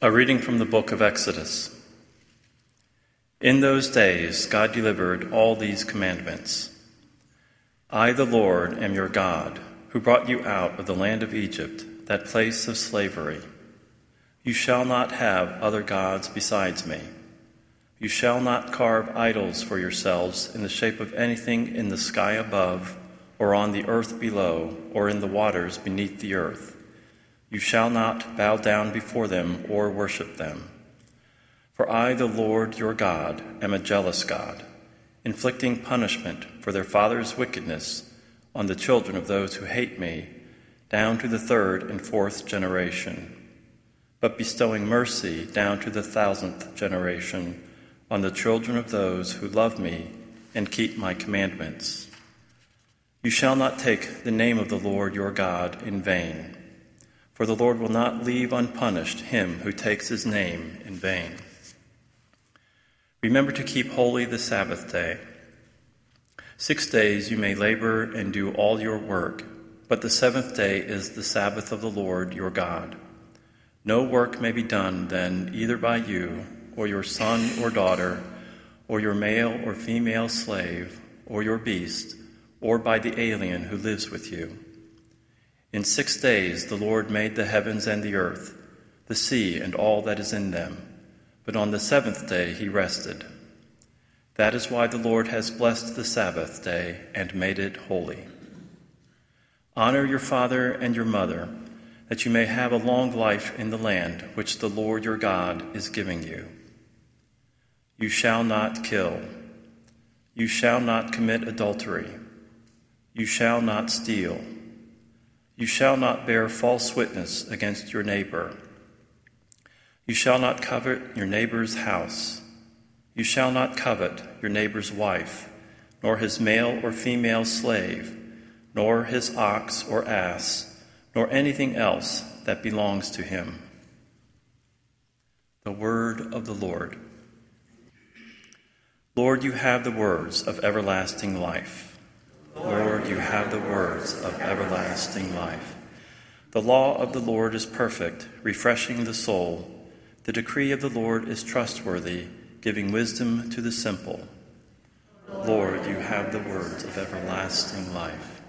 A reading from the book of Exodus. In those days, God delivered all these commandments I, the Lord, am your God, who brought you out of the land of Egypt, that place of slavery. You shall not have other gods besides me. You shall not carve idols for yourselves in the shape of anything in the sky above, or on the earth below, or in the waters beneath the earth. You shall not bow down before them or worship them. For I, the Lord your God, am a jealous God, inflicting punishment for their fathers' wickedness on the children of those who hate me, down to the third and fourth generation, but bestowing mercy down to the thousandth generation on the children of those who love me and keep my commandments. You shall not take the name of the Lord your God in vain for the Lord will not leave unpunished him who takes his name in vain. Remember to keep holy the Sabbath day. Six days you may labor and do all your work, but the seventh day is the Sabbath of the Lord your God. No work may be done then either by you, or your son or daughter, or your male or female slave, or your beast, or by the alien who lives with you in six days the Lord made the heavens and the earth, the sea and all that is in them. But on the seventh day he rested. That is why the Lord has blessed the Sabbath day and made it holy. Honor your father and your mother, that you may have a long life in the land which the Lord your God is giving you. You shall not kill. You shall not commit adultery. You shall not steal. You shall not bear false witness against your neighbor. You shall not covet your neighbor's house. You shall not covet your neighbor's wife, nor his male or female slave, nor his ox or ass, nor anything else that belongs to him. The word of the Lord. Lord, you have the words of everlasting life. Lord, you have the words of everlasting life. The law of the Lord is perfect, refreshing the soul. The decree of the Lord is trustworthy, giving wisdom to the simple. Lord, you have the words of everlasting life.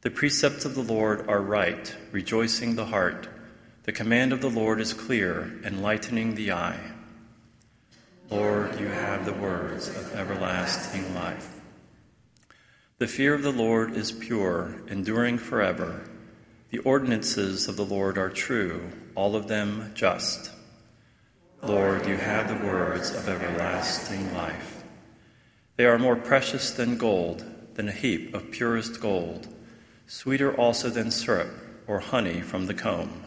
The precepts of the Lord are right, rejoicing the heart. The command of the Lord is clear, enlightening the eye. Lord, you have the words of everlasting life. The fear of the Lord is pure, enduring forever. The ordinances of the Lord are true, all of them just. Lord, you have the words of everlasting life. They are more precious than gold, than a heap of purest gold, sweeter also than syrup or honey from the comb.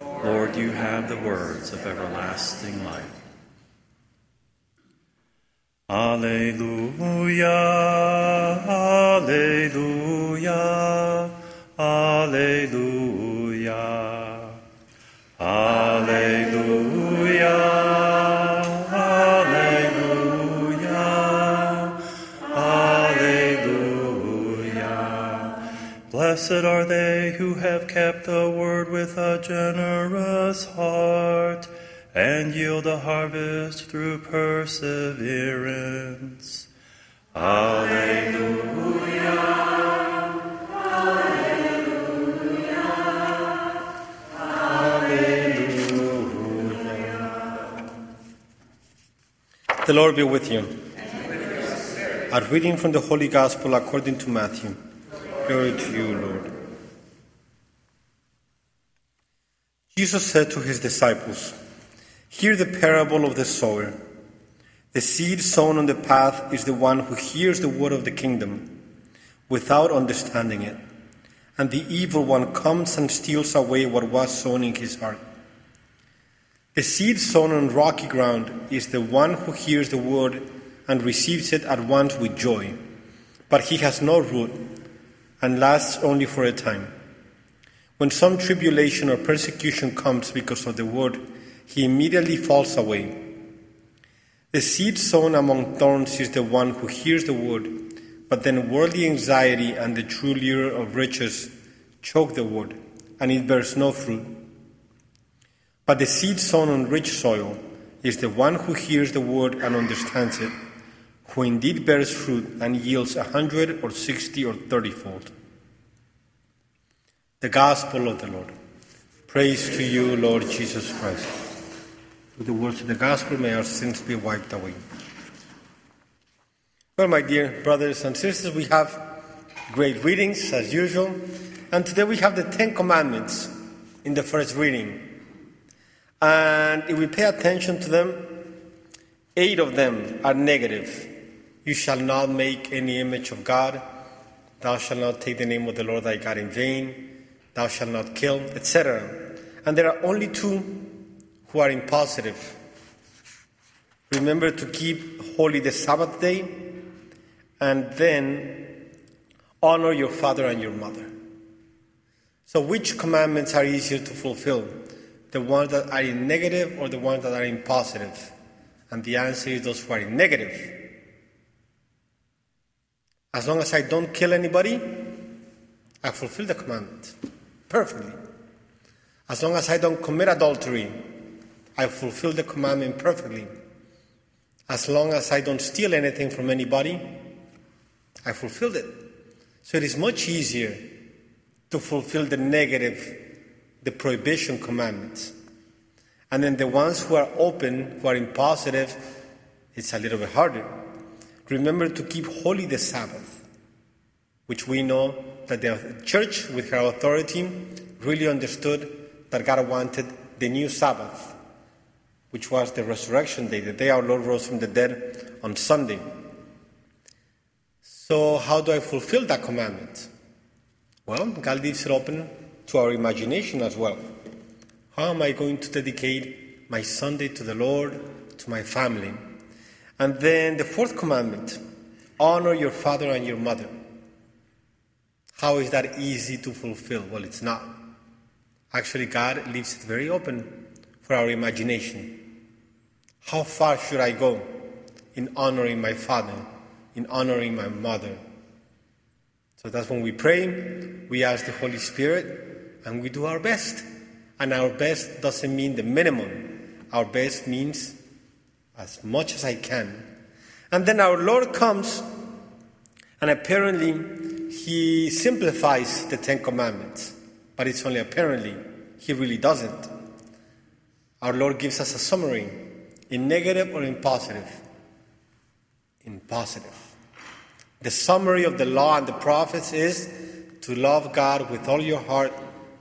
Lord, you have the words of everlasting life. Alleluia, Alleluia, Alleluia, Alleluia. Blessed are they who have kept the word with a generous heart and yield a harvest through perseverance. Alleluia. Alleluia. Alleluia. The Lord be with you. A reading from the Holy Gospel according to Matthew. Glory to you, Lord. Jesus said to his disciples, Hear the parable of the sower. The seed sown on the path is the one who hears the word of the kingdom without understanding it, and the evil one comes and steals away what was sown in his heart. The seed sown on rocky ground is the one who hears the word and receives it at once with joy, but he has no root and lasts only for a time. When some tribulation or persecution comes because of the word, he immediately falls away. The seed sown among thorns is the one who hears the word, but then worldly anxiety and the true lure of riches choke the word, and it bears no fruit. But the seed sown on rich soil is the one who hears the word and understands it, who indeed bears fruit and yields a hundred or sixty or thirty fold. The Gospel of the Lord. Praise to you, Lord Jesus Christ. The words of the Gospel, may our sins be wiped away. Well, my dear brothers and sisters, we have great readings as usual, and today we have the Ten Commandments in the first reading. And if we pay attention to them, eight of them are negative. You shall not make any image of God. Thou shalt not take the name of the Lord thy God in vain. Thou shalt not kill, etc. And there are only two who are in positive. Remember to keep holy the Sabbath day, and then honor your father and your mother. So, which commandments are easier to fulfill? The ones that are in negative or the ones that are in positive? And the answer is those who are in negative. As long as I don't kill anybody, I fulfill the commandment perfectly. As long as I don't commit adultery, I fulfill the commandment perfectly. As long as I don't steal anything from anybody, I fulfilled it. So it is much easier to fulfill the negative, the prohibition commandments. And then the ones who are open, who are in positive, it's a little bit harder. Remember to keep holy the Sabbath, which we know that the church, with her authority, really understood that God wanted the new Sabbath, which was the resurrection day, the day our Lord rose from the dead on Sunday. So, how do I fulfill that commandment? Well, God leaves it open to our imagination as well. How am I going to dedicate my Sunday to the Lord, to my family? And then the fourth commandment honor your father and your mother. How is that easy to fulfill? Well, it's not. Actually, God leaves it very open for our imagination. How far should I go in honoring my father, in honoring my mother? So that's when we pray, we ask the Holy Spirit, and we do our best. And our best doesn't mean the minimum, our best means as much as I can. And then our Lord comes, and apparently He simplifies the Ten Commandments, but it's only apparently, He really doesn't. Our Lord gives us a summary in negative or in positive. In positive. The summary of the law and the prophets is to love God with all your heart,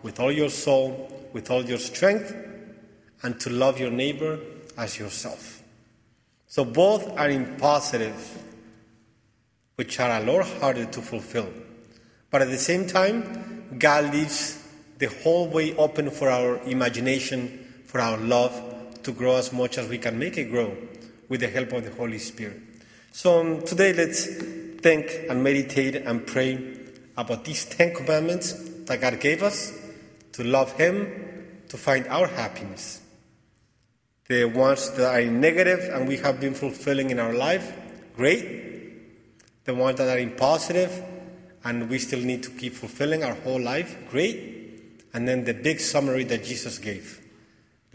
with all your soul, with all your strength, and to love your neighbor as yourself. So both are in positive, which are a lot harder to fulfill. But at the same time, God leaves the whole way open for our imagination, for our love to grow as much as we can make it grow with the help of the Holy Spirit. So um, today, let's think and meditate and pray about these Ten Commandments that God gave us to love Him, to find our happiness. The ones that are negative and we have been fulfilling in our life, great. The ones that are in positive and we still need to keep fulfilling our whole life, great. And then the big summary that Jesus gave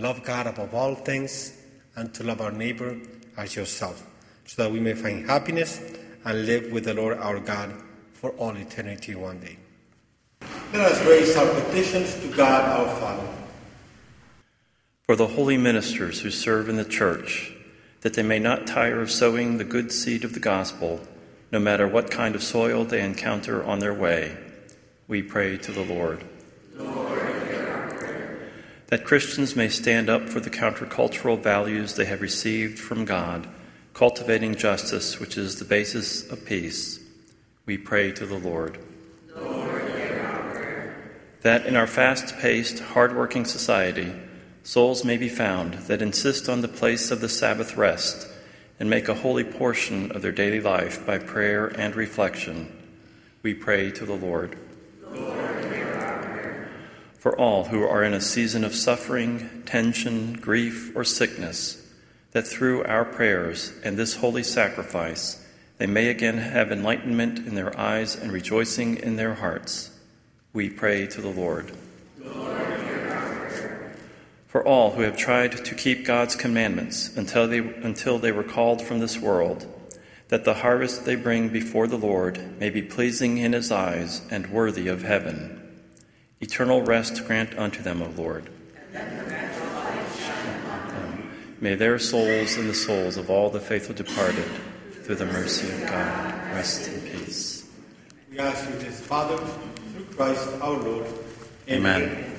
love God above all things and to love our neighbor as yourself, so that we may find happiness and live with the Lord our God for all eternity one day. Let us raise our petitions to God our Father. For the holy ministers who serve in the church, that they may not tire of sowing the good seed of the gospel, no matter what kind of soil they encounter on their way, we pray to the Lord. That Christians may stand up for the countercultural values they have received from God cultivating justice, which is the basis of peace, we pray to the Lord. That in our fast paced, hard working society, souls may be found that insist on the place of the Sabbath rest and make a holy portion of their daily life by prayer and reflection, we pray to the Lord. For all who are in a season of suffering, tension, grief, or sickness, that through our prayers and this holy sacrifice they may again have enlightenment in their eyes and rejoicing in their hearts. We pray to the Lord. Lord for all who have tried to keep God's commandments until they, until they were called from this world, that the harvest they bring before the Lord may be pleasing in his eyes and worthy of heaven. Eternal rest grant unto them, O Lord. May their souls and the souls of all the faithful departed, through the mercy of God, rest in peace. We ask you this, Father, through Christ our Lord. Amen.